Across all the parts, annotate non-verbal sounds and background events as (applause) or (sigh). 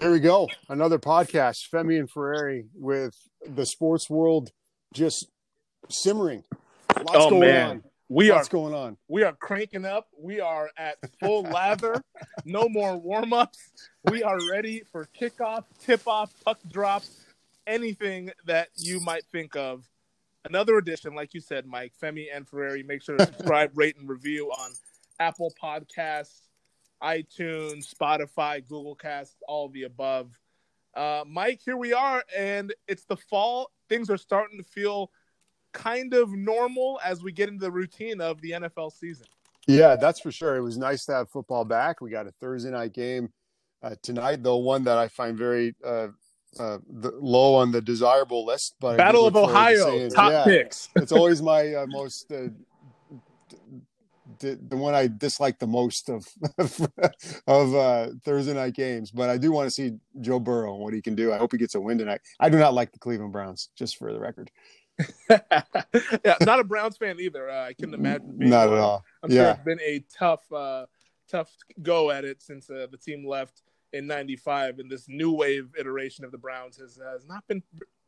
Here we go. Another podcast, Femi and Ferrari, with the sports world just simmering. Lots oh going man, on. we What's are going on? we are cranking up. We are at full (laughs) lather. No more warm ups. We are ready for kickoff, tip off, puck drop, anything that you might think of. Another edition, like you said, Mike, Femi and Ferrari. Make sure to (laughs) subscribe, rate, and review on Apple Podcasts, iTunes, Spotify, Google Cast, all of the above. Uh, Mike, here we are, and it's the fall. Things are starting to feel kind of normal as we get into the routine of the NFL season. Yeah, that's for sure. It was nice to have football back. We got a Thursday night game uh, tonight, though one that I find very uh, uh, the, low on the desirable list. But Battle of Ohio, top yeah, picks. it's always my uh, most uh, the, one I dislike the most of (laughs) of uh, Thursday night games. But I do want to see Joe Burrow and what he can do. I hope he gets a win tonight. I do not like the Cleveland Browns, just for the record. (laughs) yeah, not a Browns fan either. Uh, I couldn't imagine. Being Not at all. I'm sure Yeah. it's been a tough, uh, tough go at it since uh, the team left in '95, and this new wave iteration of the Browns has, has not been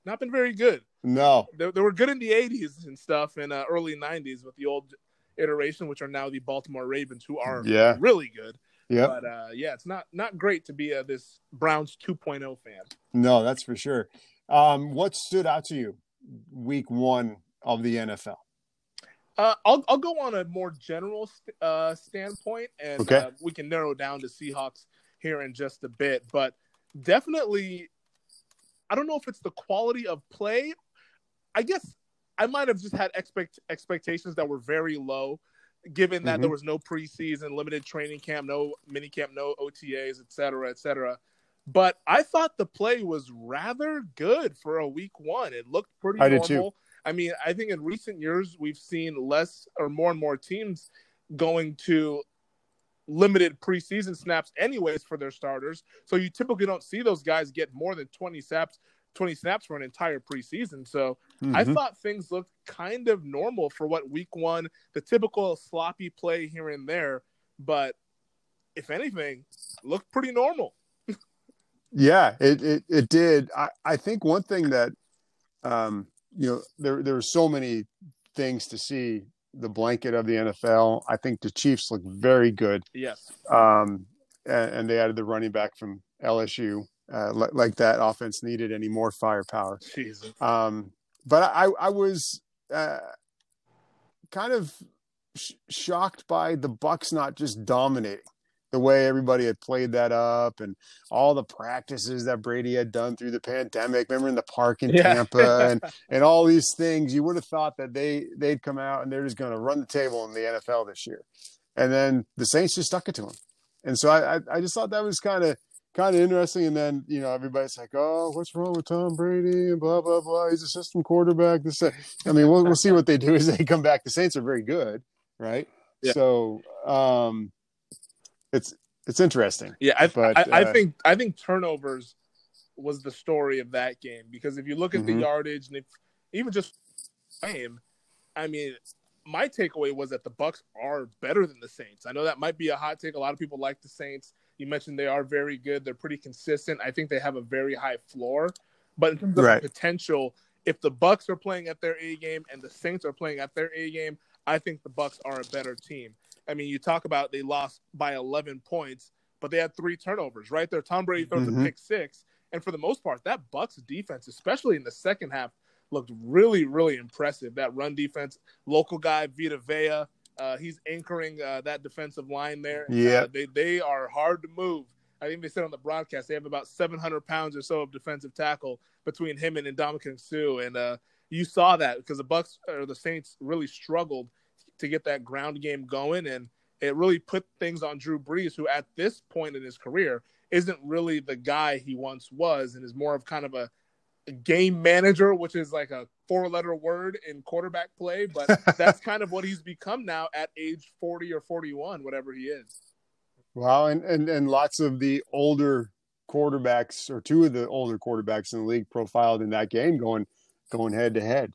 not been very good. No, They, they were good in the '80s and stuff, and uh, early '90s with the old iteration, which are now the Baltimore Ravens, who are Yeah. really good. yep, But uh, yeah, it's not not great to be uh, this Browns 2.0 fan. no, that's for sure. Um, what stood out to you week one of the NFL? Uh, I'll I'll go on a more general st- uh, standpoint, and Okay. uh, we can narrow down to Seahawks here in just a bit. But definitely, I don't know if it's the quality of play. I guess I might have just had expect expectations that were very low, given that Mhm. there was no preseason, limited training camp, no mini camp, no OTAs, et cetera, et cetera. But I thought the play was rather good for a week one. It looked pretty I did too. normal. I mean, I think in recent years we've seen less or more and more teams going to limited preseason snaps anyways for their starters. So you typically don't see those guys get more than 20 snaps 20 snaps for an entire preseason. So I Mhm. thought things looked kind of normal for what week 1, the typical sloppy play here and there, but if anything, looked pretty normal. Yeah, it it, it did. I, I think one thing that um, you know there there were so many things to see the blanket of the NFL. I think the Chiefs look very good, Yes. um, and, and they added the running back from LSU. Uh, li- like that offense needed any more firepower. Jesus. Um, but I I was uh, kind of sh- shocked by the Bucs not just dominating the way everybody had played that up and all the practices that Brady had done through the pandemic. Remember in the park in Yeah. Tampa and (laughs) and all these things. You would have thought that they they'd come out and they're just going to run the table in the NFL this year, and then the Saints just stuck it to them. And so I I, I just thought that was kind of kind of interesting. And then you know everybody's like, oh, what's wrong with Tom Brady and blah blah blah. He's a system quarterback. This. I mean, we'll we'll see what they do as they come back. The Saints are very good, right? Yeah. So um, it's it's interesting. Yeah, I, But, I, I uh, think I think turnovers was the story of that game because if you look at the Mhm. yardage and if even just game, I mean, my takeaway was that the Bucs are better than the Saints. I know that might be a hot take. A lot of people like the Saints. You mentioned they are very good. They're pretty consistent. I think they have a very high floor, but in terms of Right. potential, if the Bucs are playing at their A game and the Saints are playing at their A game, I think the Bucs are a better team. I mean, you talk about they lost by 11 points, but they had three turnovers right there. Tom Brady throws Mhm. a pick six, and for the most part, that Bucs defense, especially in the second half, looked really, really impressive. That run defense, local guy Vita Vea, uh, he's anchoring uh, that defensive line there. Yeah. Uh, they they are hard to move. I think they said on the broadcast they have about 700 pounds or so of defensive tackle between him and Ndamukong Suh, and uh, you saw that because the Bucs or the Saints really struggled to get that ground game going, and it really put things on Drew Brees, who at this point in his career isn't really the guy he once was, and is more of kind of a game manager, which is like a four-letter word in quarterback play. But (laughs) that's kind of what he's become now at age 40 or 41, whatever he is. Wow, and, and and lots of the older quarterbacks, or two of the older quarterbacks in the league, profiled in that game, going going head to head.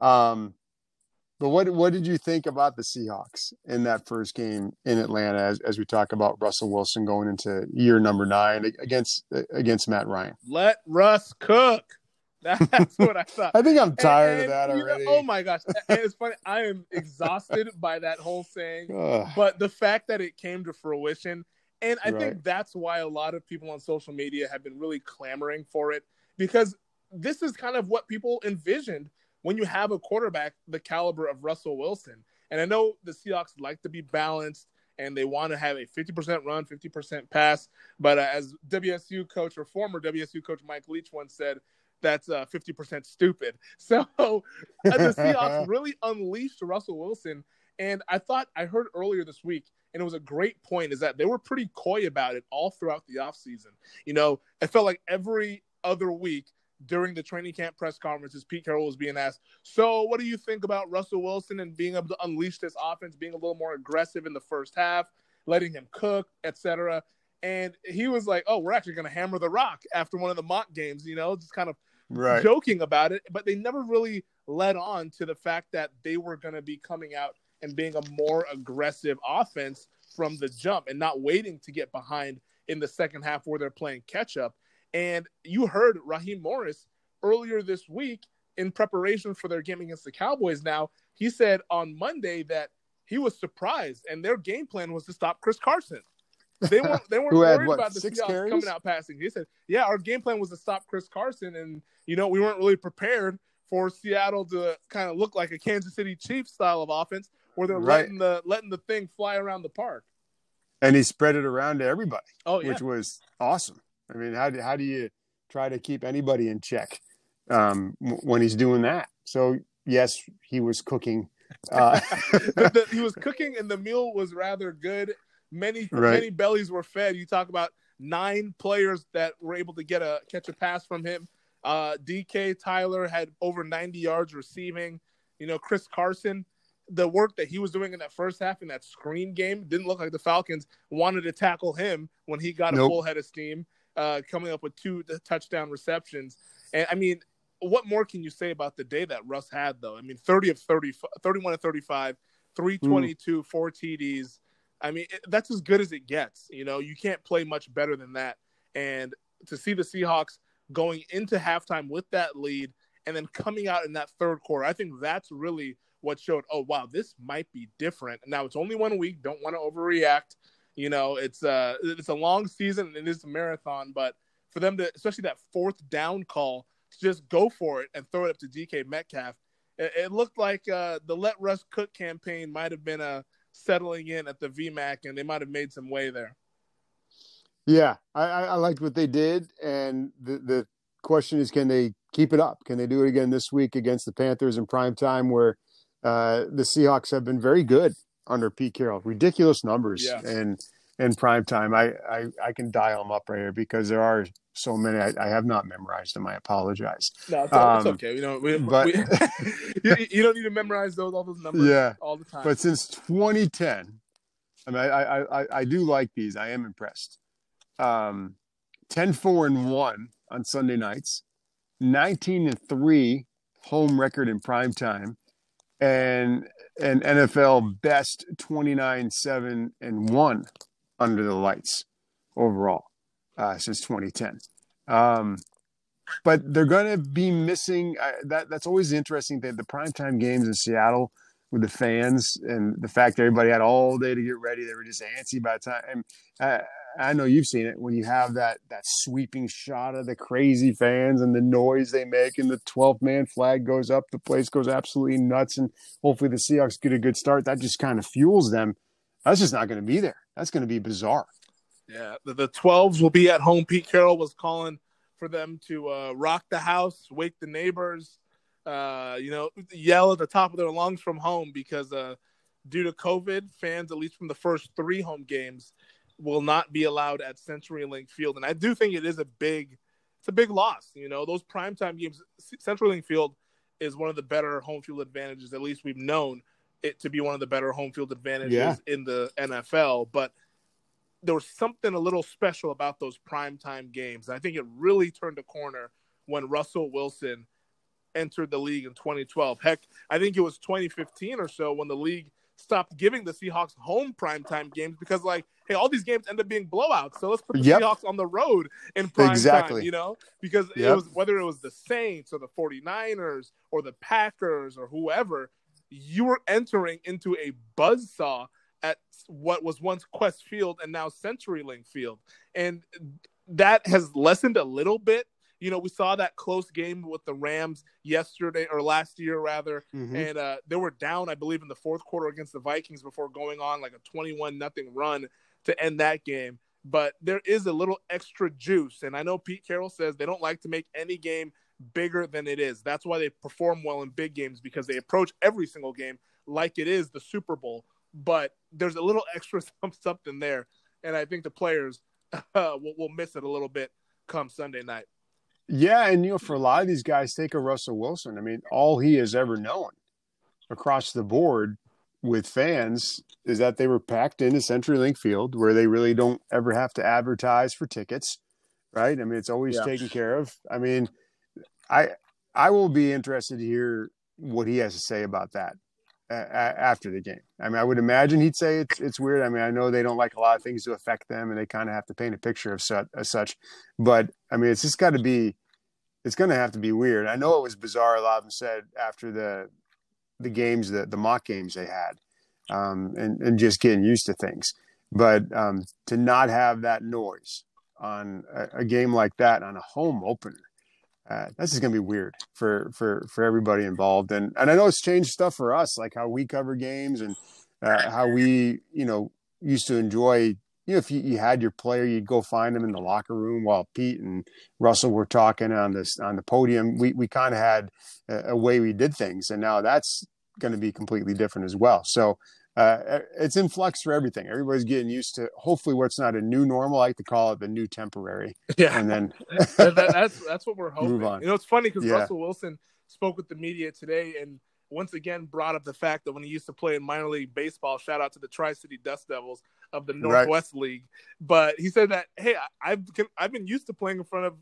Um, But what what did you think about the Seahawks in that first game in Atlanta? As, as we talk about Russell Wilson going into year number nine against against Matt Ryan. Let Russ cook. That's what I thought. I think I'm tired And- of that you know, already. oh my gosh, And it's funny. I am exhausted by that whole saying. Ugh. but the fact that it came to fruition and i Right. think that's why a lot of people on social media have been really clamoring for it because this is kind of what people envisioned when you have a quarterback the caliber of russell wilson and i know the seahawks like to be balanced and they want to have a 50% run 50% pass but uh, as wsu coach or former wsu coach mike leach once said that's uh, 50% stupid (laughs) so the seahawks (laughs) really unleashed russell wilson and I thought I heard earlier this week, and it was a great point, is that they were pretty coy about it all throughout the offseason. You know, it felt like every other week during the training camp press conferences, Pete Carroll was being asked, So what do you think about Russell Wilson and being able to unleash this offense, being a little more aggressive in the first half, letting him cook, etc. And he was like, Oh, we're actually gonna hammer the rock after one of the mock games, you know, just kind of right. joking about it, but they never really led on to the fact that they were going to be coming out and being a more aggressive offense from the jump and not waiting to get behind in the second half where they're playing catch up. And you heard Raheem Morris earlier this week in preparation for their game against the Cowboys. Now, he said on Monday that he was surprised and their game plan was to stop Chris Carson. They weren't they weren't Who had, worried what, about the six Seahawks carries? coming out passing. He said, "Yeah, our game plan was to stop Chris Carson, and you know we weren't really prepared for Seattle to kind of look like a Kansas City Chiefs style of offense, where they're Right. letting the letting the thing fly around the park." and he spread it around to everybody, Oh yeah, which was awesome. I mean, how do, how do you try to keep anybody in check um, when he's doing that? So yes, he was cooking. Uh, (laughs) The- the- he was (laughs) cooking, and the meal was rather good. Many Right. many bellies were fed. You talk about nine players that were able to get a catch a pass from him. Uh, DK Tyler had over 90 yards receiving. You know, Chris Carson, the work that he was doing in that first half in that screen game didn't look like the Falcons wanted to tackle him when he got a full head of steam, uh, coming up with two touchdown receptions. And I mean, what more can you say about the day that Russ had, though? I mean, 30 of 30, 31 of 35, 322, four TDs. I mean, it, that's as good as it gets. You know, you can't play much better than that. And to see the Seahawks going into halftime with that lead and then coming out in that third quarter, I think that's really what showed, oh wow, this might be different. Now it's only one week, don't want to overreact. You know, it's a, it's a long season and it is a marathon, but for them to especially that fourth down call to just go for it and throw it up to DK Metcalf, it, it looked like uh the Let Russ Cook campaign might have been uh settling in at the VMAC and they might have made some way there. Yeah, I, I liked what they did, and the the question is, can they keep it up? Can they do it again this week against the Panthers in prime time, where uh, the Seahawks have been very good under Pete Carroll, ridiculous numbers, Yeah. and in prime time, I, I I can dial them up right here because there are so many I, I have not memorized them. I apologize. No, it's, all- it's Um, okay. You know, we, but- we, (laughs) (laughs) you, you don't need to memorize those all those numbers Yeah, all the time. But since 2010, I mean, I, I, I, I do like these. I am impressed. Um, 10 4 and 1 on Sunday nights, 19 and 3 home record in prime time, and an NFL best 29 7 and 1 under the lights overall uh, since 2010. Um, but they're going to be missing uh, that. That's always interesting thing. The primetime games in Seattle with the fans and the fact that everybody had all day to get ready. They were just antsy by the time. And uh, I know you've seen it when you have that that sweeping shot of the crazy fans and the noise they make, and the 12th man flag goes up. The place goes absolutely nuts, and hopefully the Seahawks get a good start. That just kind of fuels them. That's just not going to be there. That's going to be bizarre. Yeah, the, the 12s will be at home. Pete Carroll was calling for them to uh, rock the house, wake the neighbors, uh, you know, yell at the top of their lungs from home because uh, due to COVID, fans, at least from the first three home games, will not be allowed at CenturyLink Field. And I do think it is a big, it's a big loss. You know, those primetime games, CenturyLink Field is one of the better home field advantages. At least we've known it to be one of the better home field advantages Yeah. in the NFL. But there was something a little special about those primetime games. I think it really turned a corner when Russell Wilson entered the league in 2012. Heck, I think it was 2015 or so when the league stopped giving the Seahawks home primetime games because, like, hey, all these games end up being blowouts. So let's put the Yep. Seahawks on the road in prime Exactly. time, you know? Because it was whether it was the Saints or the 49ers or the Packers or whoever, you were entering into a buzzsaw at what was once Qwest Field and now CenturyLink Field. And that has lessened a little bit. You know, we saw that close game with the Rams yesterday or last year rather, Mhm. and uh, they were down, I believe, in the fourth quarter against the Vikings before going on like a twenty-one nothing run to end that game. But there is a little extra juice, and I know Pete Carroll says they don't like to make any game bigger than it is. That's why they perform well in big games because they approach every single game like it is the Super Bowl. But there's a little (laughs) extra something there, and I think the players (laughs) uh, will, will miss it a little bit come Sunday night. Yeah, and you know, for a lot of these guys, take a Russell Wilson. I mean, all he has ever known across the board with fans is that they were packed into CenturyLink Field, where they really don't ever have to advertise for tickets, right? I mean, it's always Yeah. taken care of. I mean, I I will be interested to hear what he has to say about that after the game. I mean, I would imagine he'd say it's it's weird. I mean, I know they don't like a lot of things to affect them, and they kind of have to paint a picture of such such. But I mean, it's just got to be, it's going to have to be weird. I know it was bizarre. A lot of them said after the the games, the the mock games they had, um, and and just getting used to things. But um, to not have that noise on a, a game like that on a home opener, uh, this is going to be weird for for for everybody involved. And and I know it's changed stuff for us, like how we cover games and uh, how we you know used to enjoy. You know, if you, you had your player, you'd go find them in the locker room while Pete and Russell were talking on this on the podium. We we kind of had a, a way we did things, and now that's going to be completely different as well. So uh, it's in flux for everything. Everybody's getting used to hopefully what's not a new normal. I like to call it the new temporary, (laughs) Yeah, and then (laughs) that, that- that's that's what we're (laughs) hoping. Move on. You know, it's funny because Yeah. Russell Wilson spoke with the media today and once again brought up the fact that when he used to play in minor league baseball, shout out to the Tri City Dust Devils of the Right. Northwest League. But he said that hey, I- I've I've been used to playing in front of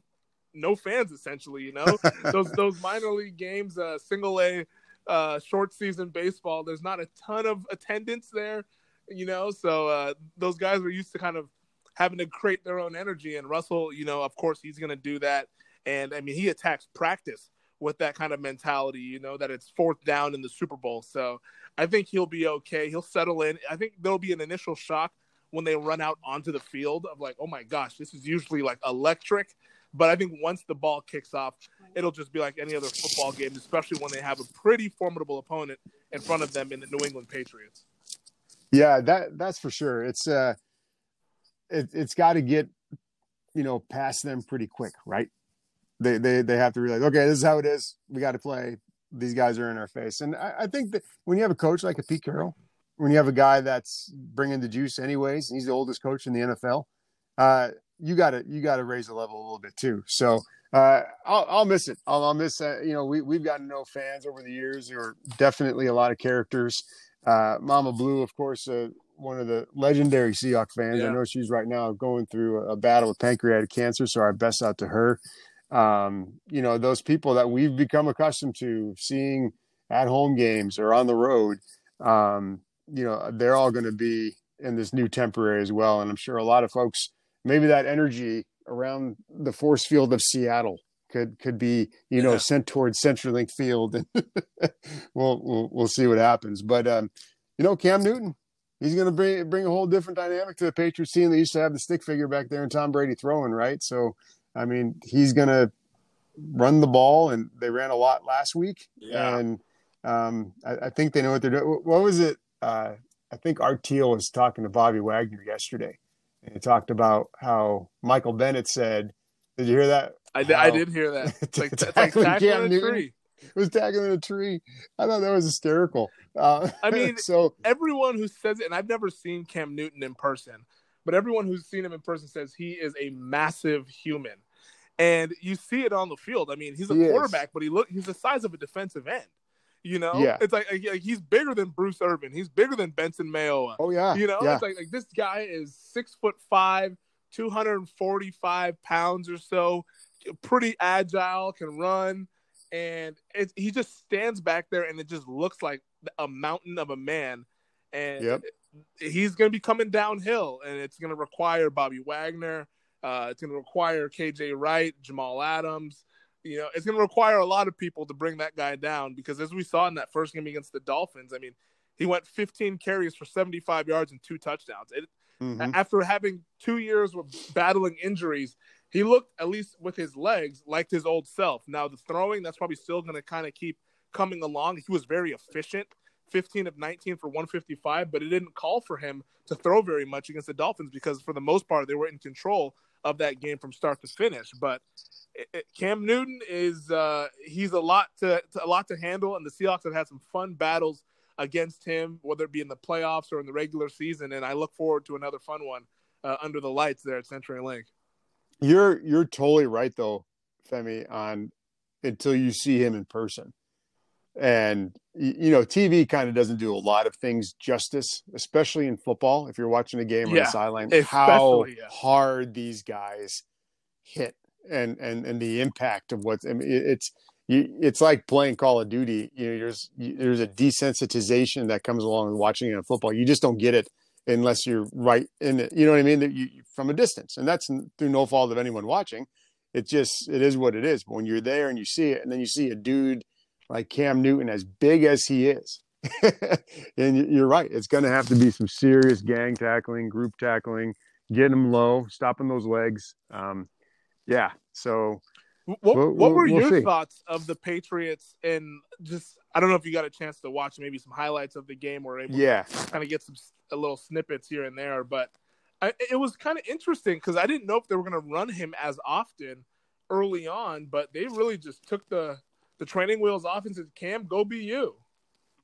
no fans essentially. You know, those those minor league games, uh, single A, uh, short season baseball. There's not a ton of attendance there. You know, so uh, those guys were used to kind of having to create their own energy. And Russell, you know, of course, he's going to do that. And I mean, he attacks practice with that kind of mentality, you know, that it's fourth down in the Super Bowl. So I think he'll be okay. He'll settle in. I think there'll be an initial shock when they run out onto the field of like, oh my gosh, this is usually like electric. But I think once the ball kicks off, it'll just be like any other football game, especially when they have a pretty formidable opponent in front of them in the New England Patriots. Yeah, that that's for sure. It's uh, it, it's got to get you know past them pretty quick, right? They they they have to realize, okay, this is how it is. We got to play. These guys are in our face, and I, I think that when you have a coach like a Pete Carroll, when you have a guy that's bringing the juice anyways, and he's the oldest coach in the NFL, uh, you got to you got to raise the level a little bit too. So uh, I'll I'll miss it. I'll, I'll miss uh, you know we we've gotten to know fans over the years. There are definitely a lot of characters. Uh, Mama Blue, of course, uh, one of the legendary Seahawk fans. I know she's right now going through a, a battle with pancreatic cancer, so our best out to her. Um, you know, those people that we've become accustomed to seeing at home games or on the road, um, you know, they're all going to be in this new temporary as well. And I'm sure a lot of folks, maybe that energy around the force field of Seattle could could be you know Yeah. sent towards CenturyLink Field, and (laughs) we'll, we'll we'll see what happens. But um, you know, Cam Newton, he's going to bring bring a whole different dynamic to the Patriots team. They used to have the stick figure back there and Tom Brady throwing, right? So, I mean, he's going to run the ball, and they ran a lot last week, Yeah. and um, I, I think they know what they're doing. What was it? Uh, I think Art Thiel was talking to Bobby Wagner yesterday, and he talked about how Michael Bennett said, "Did you hear that? I, did- I did hear that. (laughs) It's like, it's like Tackling tackling a tree. was tagging in a tree. I thought that was hysterical. Uh, I mean- (laughs) so everyone who says it, and I've never seen Cam Newton in person, but everyone who's seen him in person says he is a massive human, and you see it on the field. I mean, he's a He is. quarterback, but he look he's the size of a defensive end. You know, Yeah. it's like, like he's bigger than Bruce Irvin. He's bigger than Benson Mayowa. oh yeah, you know, yeah, it's like like this guy is six foot five, two hundred and forty five pounds or so, pretty agile, can run, and it, he just stands back there, and it just looks like a mountain of a man. And Yep. he's going to be coming downhill, and it's going to require Bobby Wagner. Uh, it's going to require KJ Wright, Jamal Adams. You know, it's going to require a lot of people to bring that guy down because, as we saw in that first game against the Dolphins, I mean, he went 15 carries for 75 yards and two touchdowns. It, Mhm. After having two years with battling injuries, he looked, at least with his legs, like his old self. Now, the throwing, that's probably still going to kind of keep coming along. He was very efficient. 15 of 19 for 155, but it didn't call for him to throw very much against the Dolphins because for the most part they were in control of that game from start to finish. But it, it- Cam Newton is uh, he's a lot to, to a lot to handle, and the Seahawks have had some fun battles against him, whether it be in the playoffs or in the regular season. And I look forward to another fun one uh, under the lights there at CenturyLink. You're you're totally right though, Femi, on until you see him in person. And you know, TV kind of doesn't do a lot of things justice, especially in football. If you're watching a game on the sideline, how yeah. hard these guys hit and and and the impact of what's. I mean, it's you, it's like playing Call of Duty. You know, there's there's a desensitization that comes along with watching it in football. You just don't get it unless you're right in it. You know what I mean? That you from a distance, and that's through no fault of anyone watching. It just it is what it is. But when you're there and you see it, and then you see a dude like Cam Newton, as big as he is, (laughs) and you- you're right, it's going to have to be some serious gang tackling, group tackling, getting him low, stopping those legs. Um, yeah. So What, We'll- what were we'll your see. thoughts of the Patriots? And just, I don't know if you got a chance to watch maybe some highlights of the game or able yeah, to kind of get some a little snippets here and there, but I, it was kind of interesting because I didn't know if they were going to run him as often early on, but they really just took the the training wheels off and said, "Cam, go be you."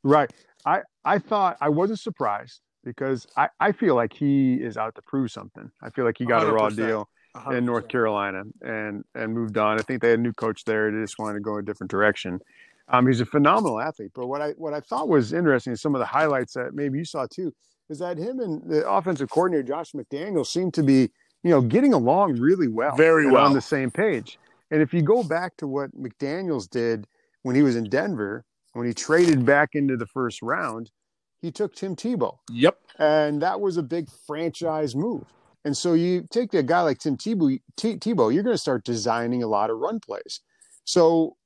Right. I I thought I wasn't surprised because I I feel like he is out to prove something. I feel like he got a raw 100%. deal in North Carolina and and moved on. I think they had a new coach there. They just wanted to go a different direction. Um, he's a phenomenal athlete. But what I what I thought was interesting, is some of the highlights that maybe you saw too, is that him and the offensive coordinator Josh McDaniel seem to be you know getting along really well, Very well. on the same page. And if you go back to what McDaniel's did when he was in Denver, when he traded back into the first round, he took Tim Tebow Yep. and that was a big franchise move. And so you take a guy like Tim Tebow, T- Tebow you're going to start designing a lot of run plays. So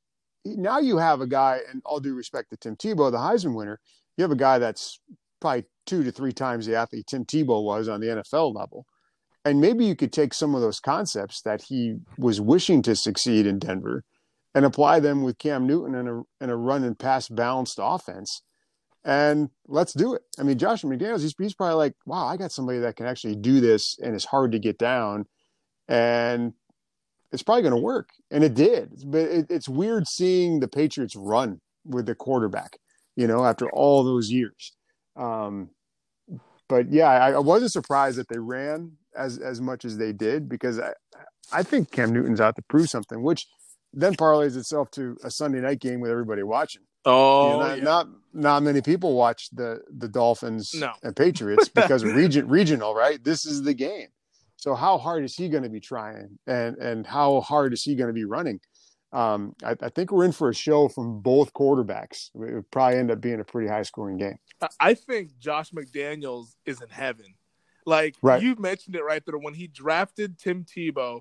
now you have a guy, and all due respect to Tim Tebow, the Heisman winner, you have a guy that's probably two to three times the athlete Tim Tebow was on the NFL level. And maybe you could take some of those concepts that he was wishing to succeed in Denver and apply them with Cam Newton in a, in a run and pass balanced offense and let's do it. I mean, Josh McDaniels, he's, he's probably like, wow, I got somebody that can actually do this and it's hard to get down. And it's probably going to work. And it did. But it, it's weird seeing the Patriots run with the quarterback, you know, after all those years. Um, but yeah, I, I wasn't surprised that they ran as, as much as they did because I, I think Cam Newton's out to prove something, which then parlays itself to a Sunday night game with everybody watching. Oh, You know, oh, not, yeah. not not many people watch the the Dolphins No. and Patriots (laughs) because region regional, right? This is the game. So how hard is he going to be trying, and and how hard is he going to be running? Um, I, I think we're in for a show from both quarterbacks. It would probably end up being a pretty high scoring game. I- think Josh McDaniels is in heaven. Like Right. you mentioned it right there when he drafted Tim Tebow.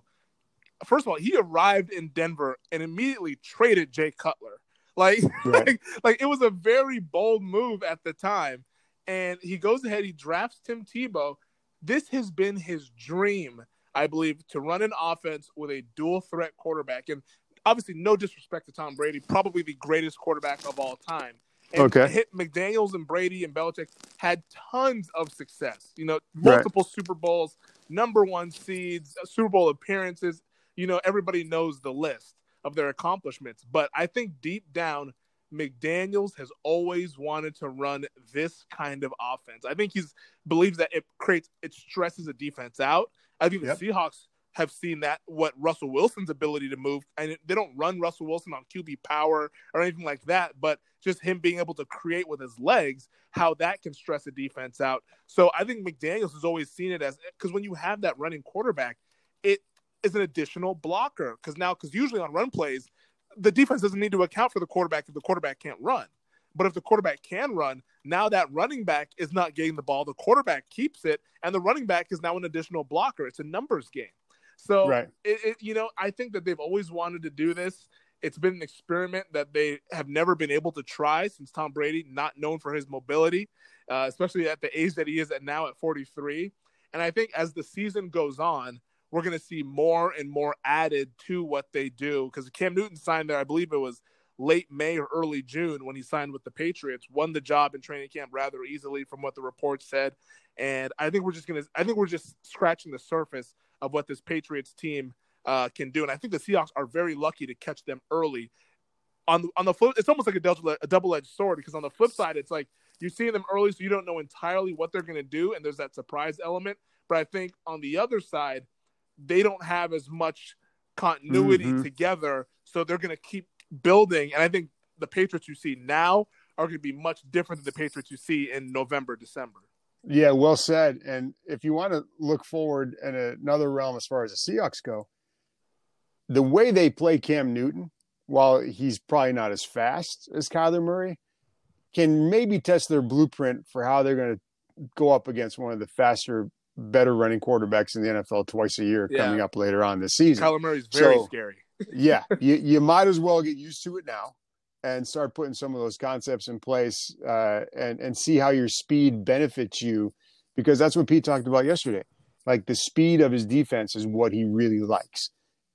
First of all, he arrived in Denver and immediately traded Jay Cutler. Like, (laughs) Right. like, like it was a very bold move at the time. And he goes ahead, he drafts Tim Tebow. This has been his dream, I believe, to run an offense with a dual threat quarterback. And obviously, no disrespect to Tom Brady, probably the greatest quarterback of all time. And Okay. hit McDaniels and Brady and Belichick had tons of success. You know, Right. multiple Super Bowls, number one seeds, uh, Super Bowl appearances. You know, everybody knows the list of their accomplishments. But I think deep down, McDaniels has always wanted to run this kind of offense. I think he's believes that it creates it stresses a defense out. I think Yep. the Seahawks have seen that what Russell Wilson's ability to move, and they don't run Russell Wilson on QB power or anything like that, but just him being able to create with his legs, how that can stress a defense out. So I think McDaniels has always seen it as because when you have that running quarterback, it is an additional blocker because now because usually on run plays, the defense doesn't need to account for the quarterback if the quarterback can't run. But if the quarterback can run, now that running back is not getting the ball, the quarterback keeps it, and the running back is now an additional blocker. It's a numbers game. So, Right. it, it, you know, I think that they've always wanted to do this. It's been an experiment that they have never been able to try since Tom Brady, not known for his mobility, uh, especially at the age that he is at now at 43. And I think as the season goes on, we're going to see more and more added to what they do because Cam Newton signed there, I believe it was late May or early June when he signed with the Patriots, won the job in training camp rather easily from what the reports said. And I think we're just going to, I think we're just scratching the surface of what this Patriots team uh, can do. And I think the Seahawks are very lucky to catch them early. On the, on the flip, it's almost like a double a double edged sword because on the flip side, it's like you're seeing them early, so you don't know entirely what they're going to do, and there's that surprise element. But I think on the other side, they don't have as much continuity Mhm. together, so they're going to keep building. And I think the Patriots you see now are going to be much different than the Patriots you see in November, December. Yeah, well said. And if you want to look forward in another realm as far as the Seahawks go, the way they play Cam Newton, while he's probably not as fast as Kyler Murray, can maybe test their blueprint for how they're going to go up against one of the faster, better running quarterbacks in the NFL twice a year Yeah. coming up later on this season. Kyler Murray's very So- scary. Yeah, you, you might as well get used to it now and start putting some of those concepts in place uh, and and see how your speed benefits you because that's what Pete talked about yesterday. Like the speed of his defense is what he really likes.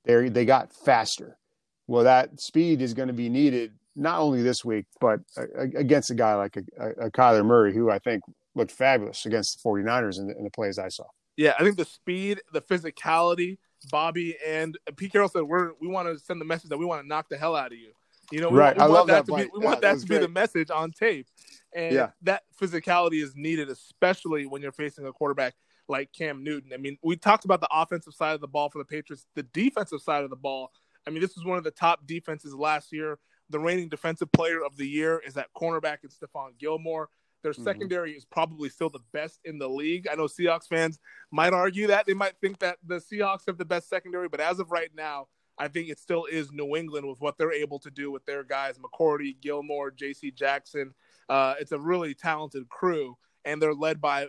They they got faster. Well, that speed is going to be needed not only this week but uh, against a guy like a, a, a Kyler Murray who I think looked fabulous against the 49ers in the, in the plays I saw. Yeah, I think the speed, the physicality, Bobby and uh, Pete Carroll said we're we want to send the message that we want to knock the hell out of you. You know, Right. we I want love that, that to be we Yeah, want that that to be the message on tape. And Yeah. that physicality is needed, especially when you're facing a quarterback like Cam Newton. I mean, we talked about the offensive side of the ball for the Patriots, the defensive side of the ball. I mean, this was one of the top defenses last year. The reigning defensive player of the year is that cornerback in Stephon Gilmore. Their Mhm. secondary is probably still the best in the league. I know Seahawks fans might argue that. They might think that the Seahawks have the best secondary, but as of right now, I think it still is New England with what they're able to do with their guys, McCourty, Gilmore, J.C. Jackson. Uh, it's a really talented crew, and they're led by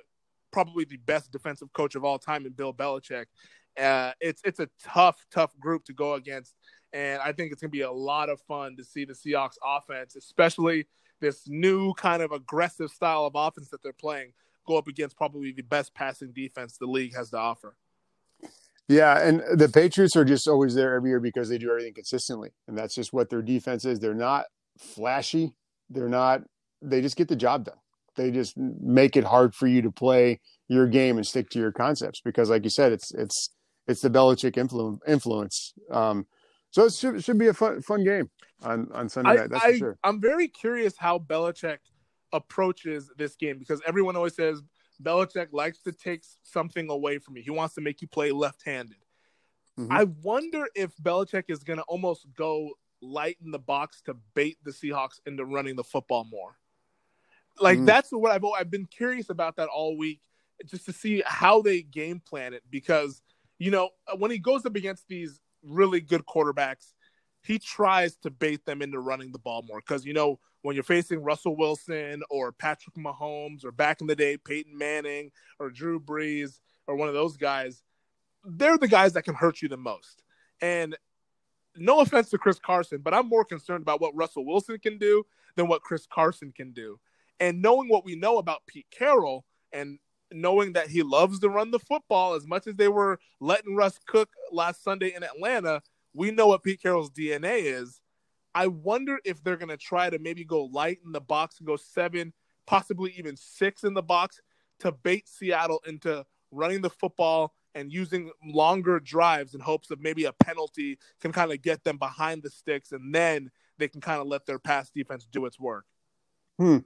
probably the best defensive coach of all time in Bill Belichick. Uh, it's it's a tough, tough group to go against, and I think it's going to be a lot of fun to see the Seahawks offense, especially this new kind of aggressive style of offense that they're playing, go up against probably the best passing defense the league has to offer. Yeah, and the Patriots are just always there every year because they do everything consistently, and that's just what their defense is. They're not flashy. They're not. They just get the job done. They just make it hard for you to play your game and stick to your concepts because, like you said, it's it's it's the Belichick influ- influence. Um, so it should, should be a fun fun game on on Sunday I, night. That's I, for sure. I'm very curious how Belichick approaches this game because everyone always says Belichick likes to take something away from you. He wants to make you play left-handed. Mhm. I wonder if Belichick is going to almost go light in the box to bait the Seahawks into running the football more. Like Mm. that's what I've I've been curious about that all week, just to see how they game plan it. Because you know when he goes up against these really good quarterbacks, he tries to bait them into running the ball more. Because you know when you're facing Russell Wilson or Patrick Mahomes or back in the day Peyton Manning or Drew Brees or one of those guys, they're the guys that can hurt you the most. And no offense to Chris Carson, but I'm more concerned about what Russell Wilson can do than what Chris Carson can do. And knowing what we know about Pete Carroll and knowing that he loves to run the football as much as they were letting Russ cook last Sunday in Atlanta, we know what Pete Carroll's DNA is. I wonder if they're going to try to maybe go light in the box and go seven, possibly even six in the box to bait Seattle into running the football and using longer drives in hopes of maybe a penalty can kind of get them behind the sticks and then they can kind of let their pass defense do its work. Hmm.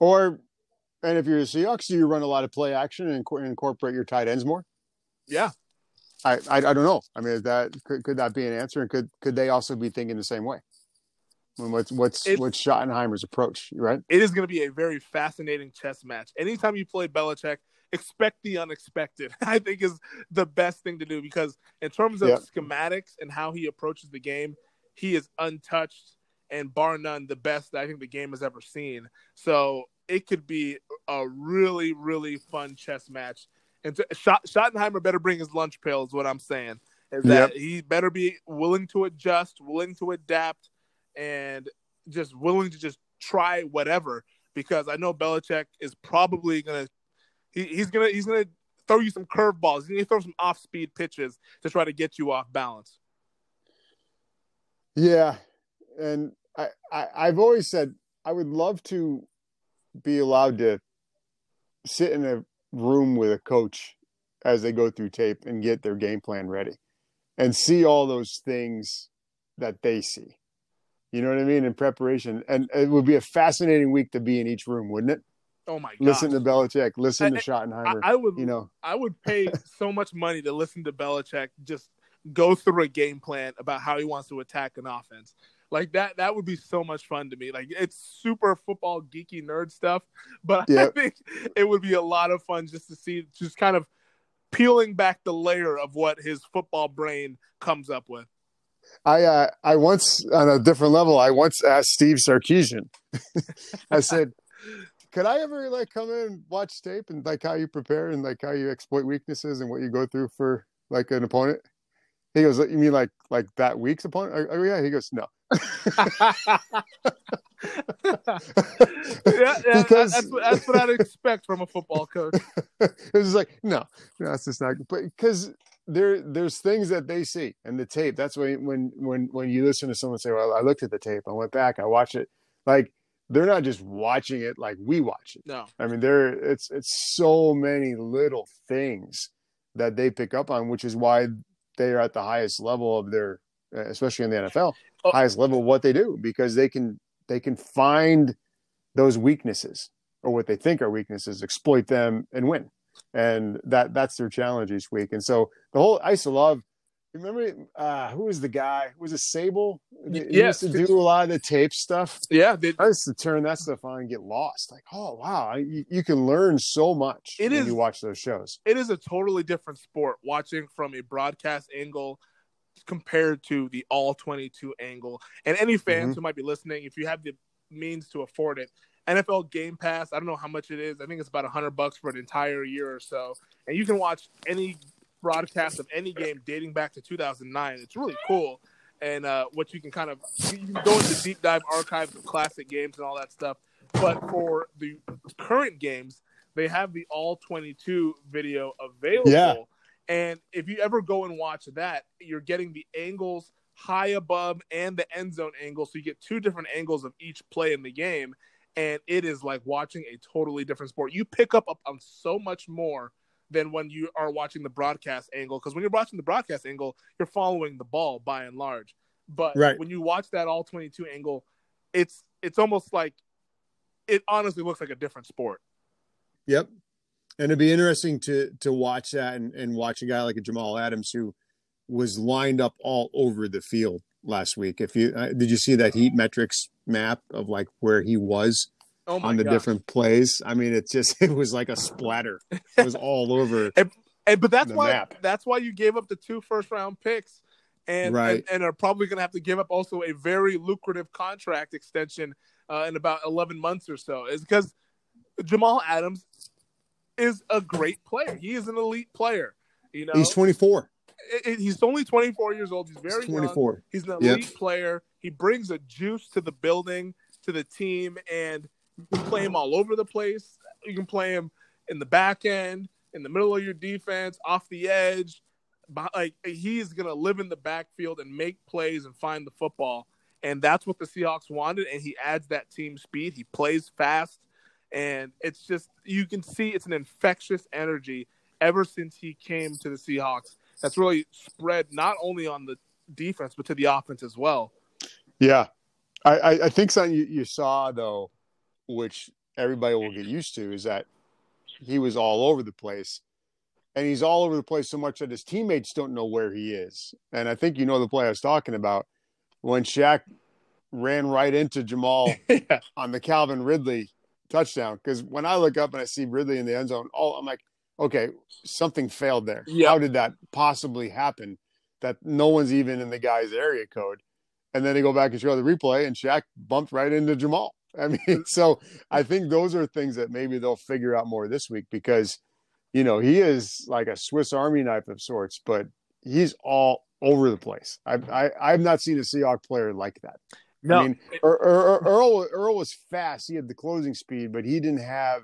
Or, and if you're the Seahawks, do you run a lot of play action and inco- incorporate your tight ends more? Yeah. I, I, I don't know. I mean, is that could, could that be an answer? And could could they also be thinking the same way? I mean, what's what's It's- what's Schottenheimer's approach, right? It is going to be a very fascinating chess match. Anytime you play Belichick, expect the unexpected. (laughs) I think is the best thing to do because in terms of Yep. schematics and how he approaches the game, he is untouched and bar none the best that I think the game has ever seen. So it could be a really, really fun chess match. And to, Schottenheimer better bring his lunch pail, is what I'm saying. Is that yep. he better be willing to adjust, willing to adapt, and just willing to just try whatever. Because I know Belichick is probably gonna he, he's gonna he's gonna throw you some curveballs. He's gonna throw some off speed pitches to try to get you off balance. Yeah, and I, I I've always said I would love to be allowed to sit in a room with a coach as they go through tape and get their game plan ready and see all those things that they see. You know what I mean? In preparation. And it would be a fascinating week to be in each room, wouldn't it? Oh my god! Listen to Belichick. Listen I, to Schottenheimer. I, I, would, you know, I would pay (laughs) so much money to listen to Belichick just go through a game plan about how he wants to attack an offense. Like that, that would be so much fun to me. Like it's super football geeky nerd stuff, (laughs) but yep. I think it would be a lot of fun just to see, just kind of peeling back the layer of what his football brain comes up with. I uh, I once on a different level, I once asked Steve Sarkisian. (laughs) I (laughs) said, "Could I ever like come in and watch tape and like how you prepare and like how you exploit weaknesses and what you go through for like an opponent?" He goes, "You mean like like that week's opponent?" Oh yeah. He goes, "No." yeah, yeah because, that's, what, that's what I'd expect from a football coach. (laughs) it's just like no, no, it's just not. But because there, there's things that they see and the tape. That's when when when when you listen to someone say, "Well, I looked at the tape, I went back, I watched it." Like they're not just watching it like we watch it. No, I mean, there it's it's so many little things that they pick up on, which is why they are at the highest level of their, especially in the NFL oh. highest level of what they do because they can they can find those weaknesses or what they think are weaknesses, exploit them and win. And that that's their challenge each week. And so the whole I used to love remember uh who was the guy? Was it Sabol? He yes. used to do a lot of the tape stuff. Yeah. They, I used to turn that stuff on and get lost. Like, oh wow, you, you can learn so much it when is, you watch those shows. It is a totally different sport watching from a broadcast angle compared to the all 22 angle. And any fans mm-hmm. who might be listening, if you have the means to afford it, NFL Game Pass, I don't know how much it is. I think it's about 100 bucks for an entire year or so. And you can watch any broadcast of any game dating back to 2009. It's really cool. And uh, what you can kind of you can go into deep dive archives of classic games and all that stuff. But for the current games, they have the all 22 video available. Yeah. And if you ever go and watch that, you're getting the angles high above and the end zone angle. So you get two different angles of each play in the game. And it is like watching a totally different sport. You pick up on so much more than when you are watching the broadcast angle. Because when you're watching the broadcast angle, you're following the ball by and large. But right. when you watch that all 22 angle, it's it's almost like it honestly looks like a different sport. Yep and it'd be interesting to to watch that and, and watch a guy like a Jamal Adams who was lined up all over the field last week. If you uh, did you see that heat metrics map of like where he was oh on the gosh. different plays? I mean, it just (laughs) it was like a splatter. It was all over. (laughs) and, and, but that's why map. that's why you gave up the two first round picks. And, right. and, and are probably going to have to give up also a very lucrative contract extension uh, in about 11 months or so is because Jamal Adams is a great player. He is an elite player. You know, he's 24. It, it, he's only 24 years old. He's very he's 24. Young. He's an elite yep. player. He brings a juice to the building, to the team, and you can play him all over the place. You can play him in the back end, in the middle of your defense, off the edge. Like he's gonna live in the backfield and make plays and find the football, and that's what the Seahawks wanted. And he adds that team speed. He plays fast and it's just you can see it's an infectious energy ever since he came to the Seahawks. That's really spread not only on the defense but to the offense as well. Yeah, I, I think something you, you saw though, which everybody will get used to, is that he was all over the place. And he's all over the place so much that his teammates don't know where he is. And I think you know the play I was talking about when Shaq ran right into Jamal (laughs) yeah. on the Calvin Ridley touchdown. Because when I look up and I see Ridley in the end zone, oh, I'm like, okay, something failed there. How did that possibly happen? That no one's even in the guy's area code. and then they go back and show the replay, and Shaq bumped right into Jamal. I mean, (laughs) so I think those are things that maybe they'll figure out more this week because, you know, he is like a Swiss Army knife of sorts, but he's all over the place. I've I, I've not seen a Seahawk player like that. No, I mean, Earl, Earl Earl was fast. He had the closing speed, but he didn't have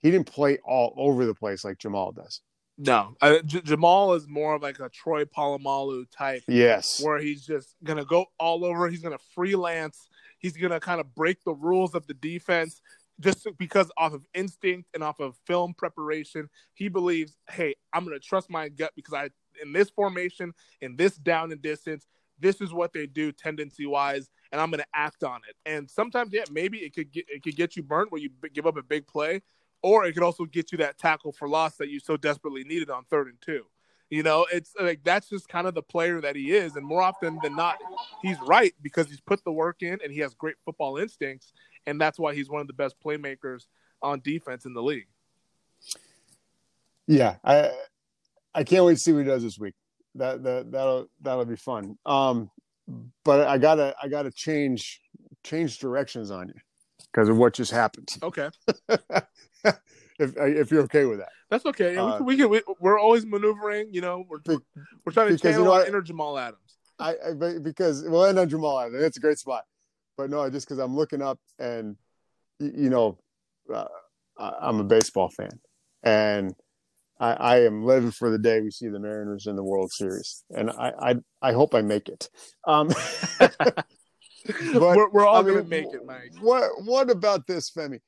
he didn't play all over the place like Jamal does. No, uh, J- Jamal is more of like a Troy Polamalu type. Yes, where he's just gonna go all over. He's gonna freelance. He's gonna kind of break the rules of the defense just because off of instinct and off of film preparation. He believes, hey, I'm gonna trust my gut because I in this formation, in this down and distance, this is what they do tendency wise, and I'm gonna act on it. And sometimes, yeah, maybe it could get it could get you burnt where you give up a big play, or it could also get you that tackle for loss that you so desperately needed on third and two. You know, it's like that's just kind of the player that he is, and more often than not, he's right because he's put the work in and he has great football instincts, and that's why he's one of the best playmakers on defense in the league. Yeah, I I can't wait to see what he does this week. That that that'll that'll be fun. Um, but I gotta I gotta change change directions on you because of what just happened. Okay. (laughs) (laughs) if if you're okay with that. That's okay. Uh, we can. We, are always maneuvering. You know, we're be, we're trying to channel you know, our inner Jamal Adams. I, I because we'll end on Jamal Adams. It's a great spot, but no, just because I'm looking up and you know, uh, I'm a baseball fan, and I, I, am living for the day we see the Mariners in the World Series, and I I, I hope I make it. Um, but, (laughs) (laughs) we're, we're all I mean, gonna make it, Mike. What what about this, Femi?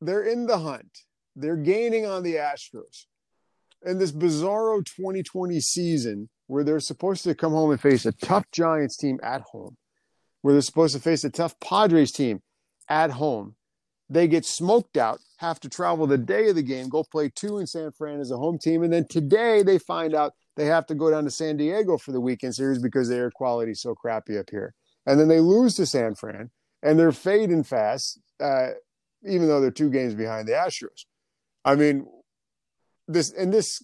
They're in the hunt. They're gaining on the Astros. In this bizarro 2020 season, where they're supposed to come home and face a tough Giants team at home, where they're supposed to face a tough Padres team at home, they get smoked out, have to travel the day of the game, go play two in San Fran as a home team, and then today they find out they have to go down to San Diego for the weekend series because the air quality is so crappy up here. And then they lose to San Fran, and they're fading fast, uh, even though they're two games behind the Astros. I mean, this in this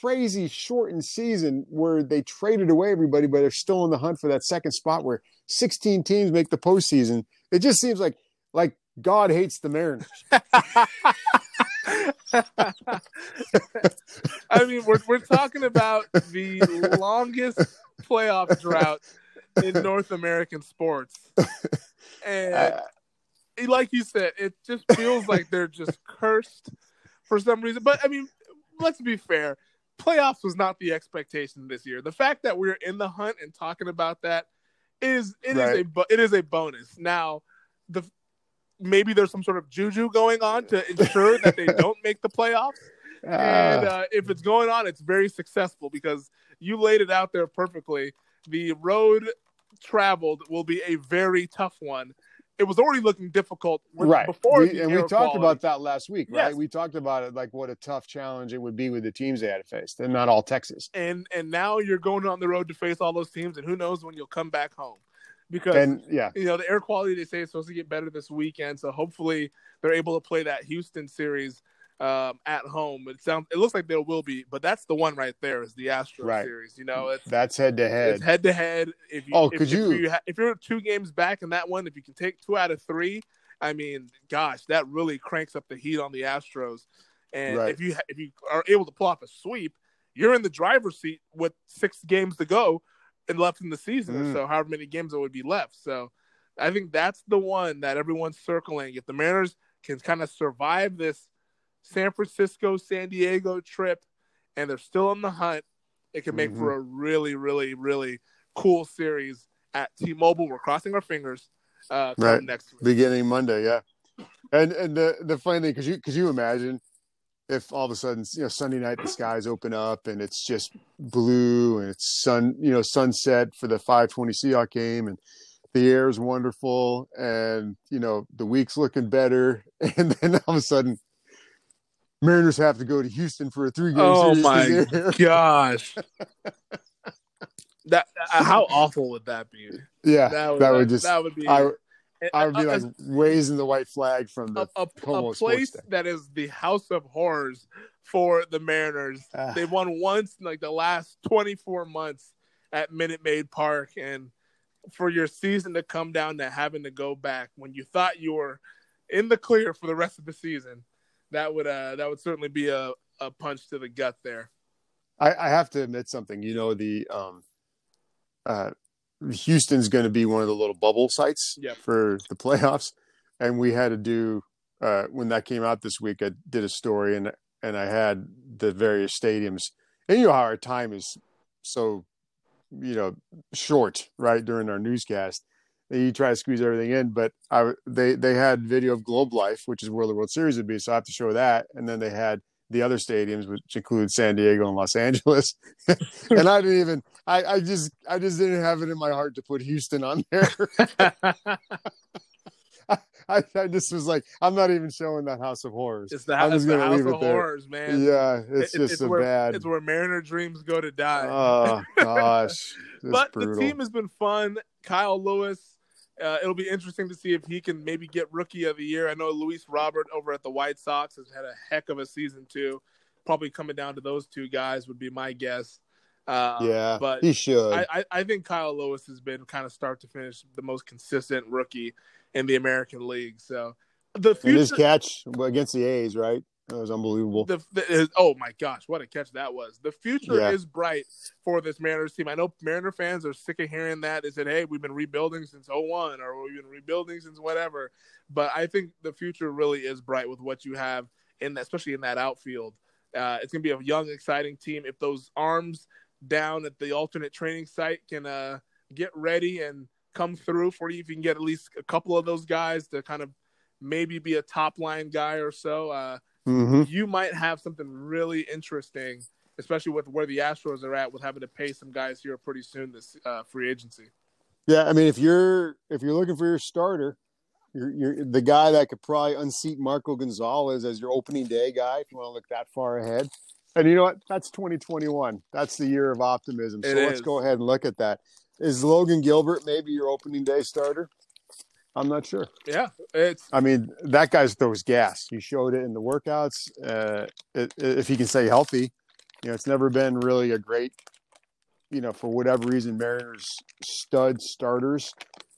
crazy shortened season where they traded away everybody, but they're still in the hunt for that second spot where 16 teams make the postseason. It just seems like like God hates the Mariners. (laughs) I mean, we're we're talking about the longest playoff drought in North American sports, (laughs) and like you said, it just feels like (laughs) they're just cursed for some reason. But I mean, let's be fair. Playoffs was not the expectation this year. The fact that we're in the hunt and talking about that is it right. is a it is a bonus. Now, the maybe there's some sort of juju going on to ensure that they (laughs) don't make the playoffs. Uh, and uh, if it's going on, it's very successful because you laid it out there perfectly. The road traveled will be a very tough one it was already looking difficult right. before we, and we talked quality. about that last week right? Yes. we talked about it like what a tough challenge it would be with the teams they had to face they're not all texas. And and now you're going on the road to face all those teams and who knows when you'll come back home. Because and, yeah. you know the air quality they say is supposed to get better this weekend so hopefully they're able to play that houston series um, at home. It sounds it looks like there will be, but that's the one right there is the Astro right. series. You know, it's, that's head to head. It's head to head. If you, oh, if, could you if, you ha- if you're two games back in that one, if you can take two out of three, I mean, gosh, that really cranks up the heat on the Astros. And right. if you if you are able to pull off a sweep, you're in the driver's seat with six games to go and left in the season, mm. so however many games there would be left. So I think that's the one that everyone's circling. If the Mariners can kind of survive this San Francisco, San Diego trip, and they're still on the hunt. It can make mm-hmm. for a really, really, really cool series at T-Mobile. We're crossing our fingers. Uh, right. next week. beginning Monday, yeah. And and the the funny thing, because you because you imagine if all of a sudden you know Sunday night the skies open up and it's just blue and it's sun you know sunset for the 520 Seahawk game and the air is wonderful and you know the week's looking better (laughs) and then all of a sudden Mariners have to go to Houston for a three game oh series. Oh my gosh. (laughs) that uh, how awful would that be? Yeah, that would, that would just that would be. I, I would be like raising the white flag from the a, a, a place that is the house of horrors for the Mariners. Uh, they won once in like the last 24 months at Minute Maid Park, and for your season to come down to having to go back when you thought you were in the clear for the rest of the season, that would uh that would certainly be a, a punch to the gut there. I, I have to admit something. You know, the um, uh, Houston's going to be one of the little bubble sites Yep. for the playoffs, and we had to do uh, when that came out this week. I did a story and and I had the various stadiums, and you know how our time is so, you know, short right during our newscast. You try to squeeze everything in, but I they they had video of Globe Life, which is where the World Series would be, so I have to show that, and then they had the other stadiums, which include San Diego and Los Angeles. (laughs) and I didn't even I, I just I just didn't have it in my heart to put Houston on there. (laughs) I, I just was like, I'm not even showing that House of Horrors. it's the, I'm it's the house of it there. horrors, man. Yeah, it's It- just so where, bad. It's where Mariner dreams go to die. Oh (laughs) gosh, but brutal. the team has been fun. Kyle Lewis. Uh, it'll be interesting to see if he can maybe get rookie of the year. I know Luis Robert over at the White Sox has had a heck of a season too. Probably coming down to those two guys would be my guess. Uh, yeah, but he should. I, I, I think Kyle Lewis has been kind of start to finish the most consistent rookie in the American League. So the and his catch against the A's, right? That was unbelievable. the, the oh my gosh, what a catch that was! The future Yeah. is bright for this Mariners team. I know Mariner fans are sick of hearing that. They said, "Hey, we've been rebuilding since 01 or we've been rebuilding since whatever." But I think the future really is bright with what you have in that, especially in that outfield. Uh, it's going to be a young, exciting team. If those arms down at the alternate training site can uh, get ready and come through for you, if you can get at least a couple of those guys to kind of maybe be a top line guy or so. Uh, hmm you might have something really interesting, especially with where the Astros are at, with having to pay some guys here pretty soon this uh, free agency. Yeah, I mean, if you're if you're looking for your starter, you're, you're the guy that could probably unseat Marco Gonzalez as your opening day guy. If you want to look that far ahead, and you know what? That's 2021. That's the year of optimism. So let's go ahead and look at that. Is Logan Gilbert maybe your opening day starter? I'm not sure. Yeah, it's I mean, that guy throws gas. He showed it in the workouts. Uh, it, if he can stay healthy, you know, it's never been really a great, you know, for whatever reason, Mariners stud starters,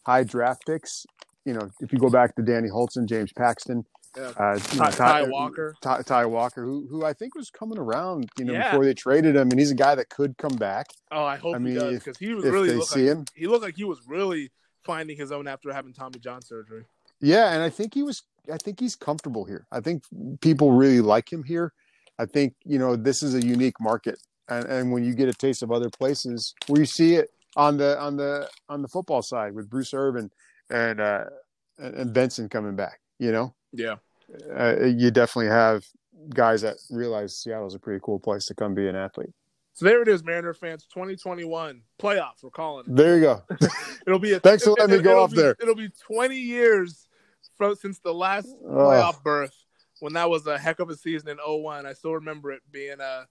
high draft picks. You know, if you go back to Danny Hultzen, James Paxton, Yeah. uh, you know, Ty, Ty Walker. Ty, Ty Walker, who who I think was coming around, you know, Yeah. before they traded him, and he's a guy that could come back Oh, I hope I he mean, does because he was really they looked see like, him. he looked like he was really finding his own after having Tommy John surgery. Yeah, and I think he was. I think he's comfortable here. I think people really like him here. I think you know this is a unique market, and and when you get a taste of other places where you see it on the on the on the football side with Bruce Irvin and uh, and Benson coming back, you know, Yeah, uh, you definitely have guys that realize Seattle's a pretty cool place to come be an athlete. So there it is, Mariner fans. 2021 playoffs. We're calling it. There you go. (laughs) It'll be a, Thanks for letting me (laughs) go off be- there. It'll be 20 years from since the last Oh. playoff berth when that was a heck of a season in 01. I still remember it being uh,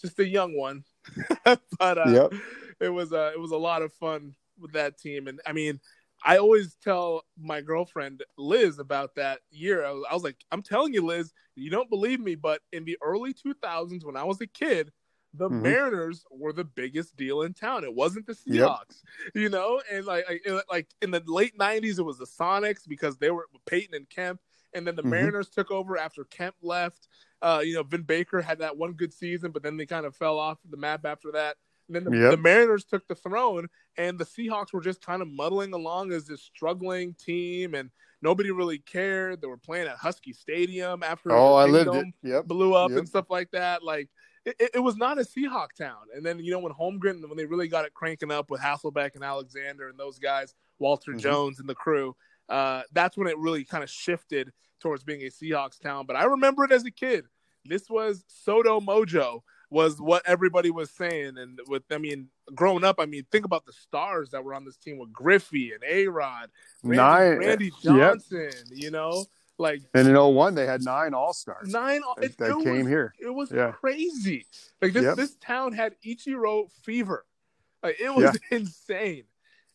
just a young one, (laughs) but uh, Yep. it was uh, it was a lot of fun with that team. And I mean, I always tell my girlfriend Liz about that year. I was, I was like, I'm telling you, Liz, you don't believe me, but in the early 2000s, when I was a kid. The Mhm. Mariners were the biggest deal in town. It wasn't the Yep. Seahawks you know, and like like- in the late '90s, it was the Sonics because they were Payton and Kemp, and then the Mhm. Mariners took over after Kemp left. Uh, you know, Vin Baker had that one good season, but then they kind of fell off the map after that. And then the, Yep. the Mariners took the throne, and the Seahawks were just kind of muddling along as this struggling team, and nobody really cared. They were playing at Husky Stadium after Oh, I lived it. Yep. blew up Yep. and stuff like that. Like it, it, was not a Seahawk town. And then you know when Holmgren when they really got it cranking up with Hasselbeck and Alexander and those guys, Walter Mhm. Jones and the crew, uh, that's when it really kind of shifted towards being a Seahawks town. But I remember it as a kid. This was SoDo Mojo was what everybody was saying. And with I mean, growing up, I mean, think about the stars that were on this team with Griffey and A Rod, Randy. Randy Yep. Johnson, you know, like And in 01, they had nine All Stars nine that, it, that came was, here. it was Yeah. crazy. Like this, Yep. this town had Ichiro fever. Like it was (laughs) insane.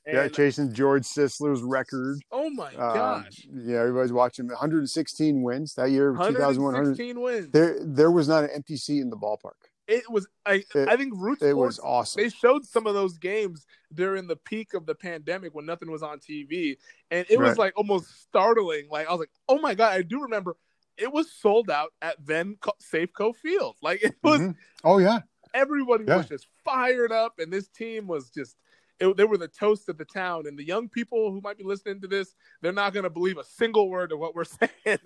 yeah, chasing George Sisler's record. oh my Uh, gosh, yeah, everybody's watching. 116 wins that year, 2001. 116 wins. There, there was not an empty seat in the ballpark. It was. I It- I think Roots It Sports was awesome. they showed some of those games during the peak of the pandemic when nothing was on TV, and it was like almost startling. Like I was like, "Oh my god!" I do remember it was sold out at then Safeco Field. Like (laughs) it was Mhm. Oh yeah, everybody Yeah. was just fired up, and this team was just. It, they were the toast of the town, and the young people who might be listening to this, they're not going to believe a single word of what we're (laughs) saying.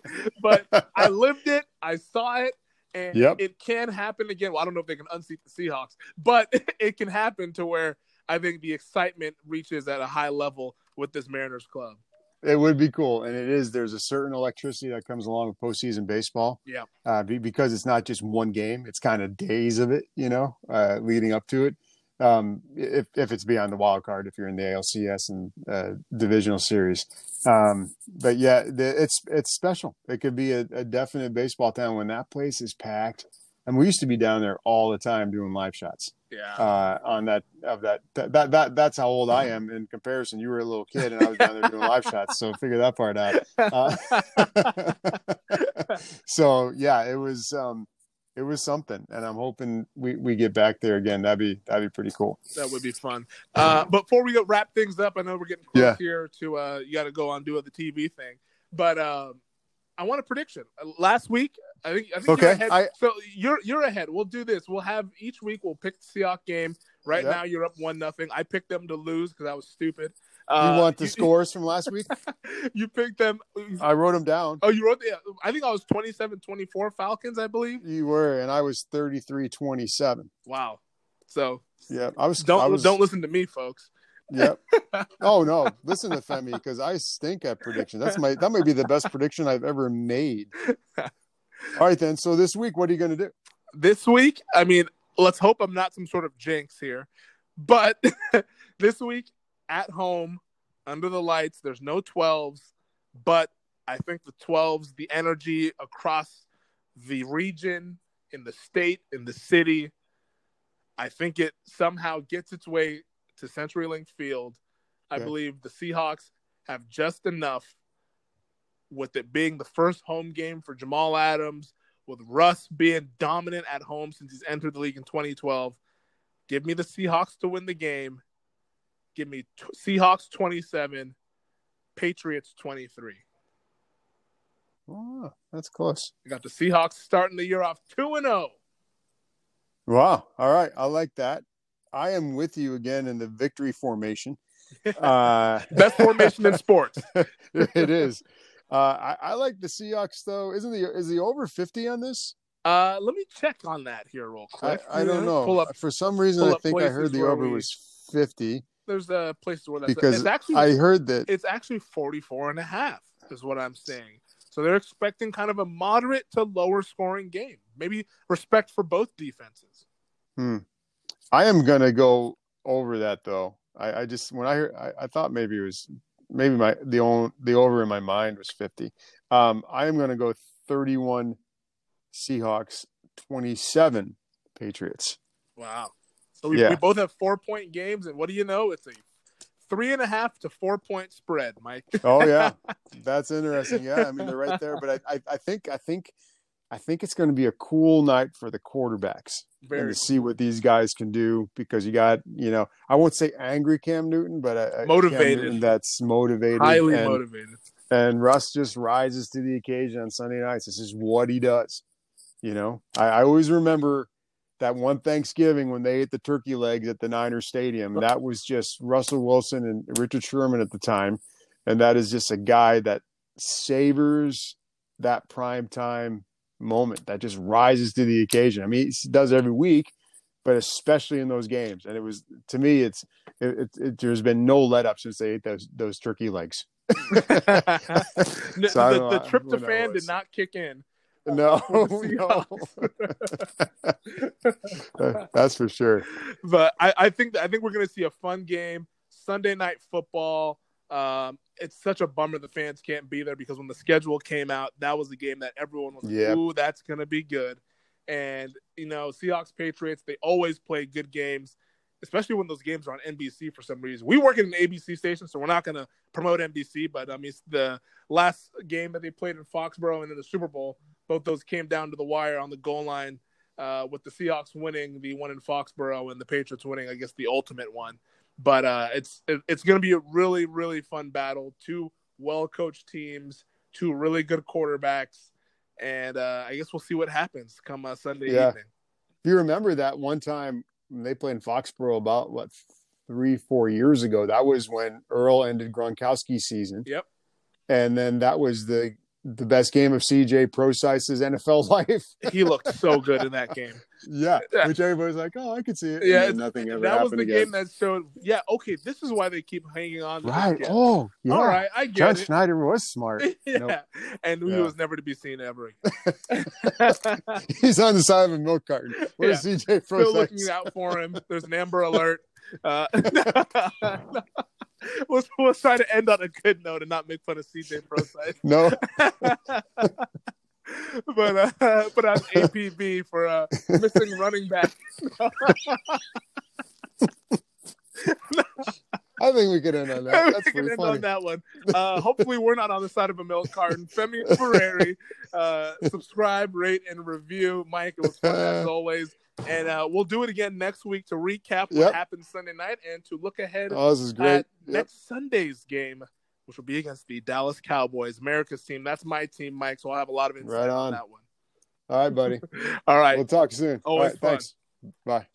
but (laughs) I lived it, I saw it, and Yep. it can happen again. Well, I don't know if they can unseat the Seahawks, but (laughs) it can happen to where I think the excitement reaches at a high level with this Mariners club. it would be cool, and it is. There's a certain electricity that comes along with postseason baseball. Yeah. uh, because it's not just one game; it's kind of days of it, you know, uh, leading up to it. Um, if if it's beyond the wild card, if you're in the ALCS and uh, divisional series, um, but yeah, the, it's it's special. It could be a, a definite baseball town when that place is packed. And we used to be down there all the time doing live shots Yeah. uh, on that of that, that that that that's how old I am in comparison. You were a little kid, and I was down there doing live shots, so figure that part out. Uh, (laughs) (laughs) so yeah, it was um, it was something, and I'm hoping we, we get back there again. That'd be that'd be pretty cool. that would be fun. Uh, before we wrap things up, I know we're getting close Yeah. here to uh, you got to go on do the TV thing, but um, I want a prediction. Uh, Last week, I think I think Okay, you're ahead. I- so you're you're ahead. We'll do this. We'll have each week. We'll pick the Seahawks game. Right Yeah. now, you're up one nothing. I picked them to lose because I was stupid. You Uh, want the (laughs) scores from last week? (laughs) you picked them. I wrote them down. Oh, you wrote the. I think I was 27-24 Falcons. I believe. You were, and I was 33-27. Wow. So Yeah, I was. don't I was, don't listen to me, folks. Yep. (laughs) Oh no, listen to Femi because I stink at predictions. That's my that might be the best prediction I've ever made. All right then. So this week, what are you going to do? this week, I mean, let's hope I'm not some sort of jinx here, but this week at home under the lights, there's no 12s, but I think the 12s, the energy across the region, in the state, in the city, I think it somehow gets its way to CenturyLink Field. I Okay. believe the Seahawks have just enough with it being the first home game for Jamal Adams, with Russ being dominant at home since he's entered the league in 2012. Give me the Seahawks to win the game. Give me t- Seahawks 27, Patriots 23. Oh, that's close. You got the Seahawks starting the year off 2 and oh. 0. Wow. All right, I like that. I am with you again in the victory formation. (laughs) Uh, Best formation in sports. (laughs) it is. Uh, I, I like the Seahawks though. Isn't the is the over fifty on this? Uh, let me check on that here real quick. I don't know. Up. For some reason, I think I heard the over we- was fifty There's a place where that's because it's actually I heard that. it's actually 44 and a half is what I'm saying. So they're expecting kind of a moderate to lower scoring game. Maybe respect for both defenses. Hmm. I am gonna go over that though. I, I just when I heard, I, I thought maybe it was maybe my the on, the over in my mind was fifty. Um, I am gonna go thirty-one Seahawks, twenty-seven Patriots. Wow. So we, Yeah. we both have four point games, and what do you know? It's a three and a half to four point spread, Mike. (laughs) Oh yeah, that's interesting. Yeah, I mean they're right there, but I, I, I think I think I think it's going to be a cool night for the quarterbacks and Very to see what these guys can do because you got you know I won't say angry Cam Newton, but a, a Cam Motivated. Newton that's motivated, highly and, motivated. and Russ just rises to the occasion on Sunday nights. This is what he does. You know, I, I always remember that one Thanksgiving when they ate the turkey legs at the Niners Stadium. That was just Russell Wilson and Richard Sherman at the time. And that is just a guy that savors that prime time moment that just rises to the occasion. I mean, he does every week, but especially in those games. And it was to me, it's it, it, it, there's been no let up since they ate those those turkey legs. (laughs) (laughs) the, So the, the know when that tryptophan did not kick in. No, (laughs) (laughs) no. (laughs) that's for sure. but I, I think I think we're gonna see a fun game. Sunday night football. Um, it's such a bummer the fans can't be there because when the schedule came out, that was the game that everyone was like, Yep. "Ooh, that's gonna be good." And you know, Seahawks Patriots, they always play good games, especially when those games are on NBC for some reason. We work at an ABC station, so we're not gonna promote NBC. But I mean, it's the last game that they played in Foxborough and in the Super Bowl, both those came down to the wire on the goal line. uh, with the Seahawks winning the one in Foxborough and the Patriots winning, I guess, the ultimate one. But uh, it's it, it's going to be a really really fun battle. Two well coached teams, two really good quarterbacks, and uh, I guess we'll see what happens come uh, Sunday Yeah. evening. If you remember that one time when they played in Foxborough about what three, four years ago, that was when Earl ended Gronkowski's season. Yep. And then that was the the best game of CJ Prosise's NFL (laughs) life. He looked so good in that game. yeah. (laughs) Yeah. Which everybody's like, oh, I could see it. Yeah, And nothing ever happened. that was the again. game that showed. Yeah, okay, this is why they keep hanging on. Right. Oh, yeah. All right, I get John it. Schneider was smart. (laughs) yeah, Nope. and he Yeah. was never to be seen ever again. He's on the side of a milk carton. Where's CJ Still Prosise? looking out for him. There's an Amber Alert. Uh, (laughs) we'll, try to end on a good note and not make fun of CJ Prosise. No. (laughs) but uh, but I'm APB for uh, missing running back. (laughs) I think we could end on that. (laughs) That's we can end funny. on that one. Uh, hopefully, we're not on the side of a milk carton. Femi Ferreira, uh, subscribe, rate, and review. Mike, it was fun as (laughs) always. And uh, we'll do it again next week to recap what Yep. happened Sunday night and to look ahead Oh, this is great. at Yep. next Sunday's game, which will be against the Dallas Cowboys, America's team. That's my team, Mike. So I'll have a lot of insight Right on on. that one. All right, buddy. (laughs) All right. We'll talk soon. All Always right, fun. thanks. Bye.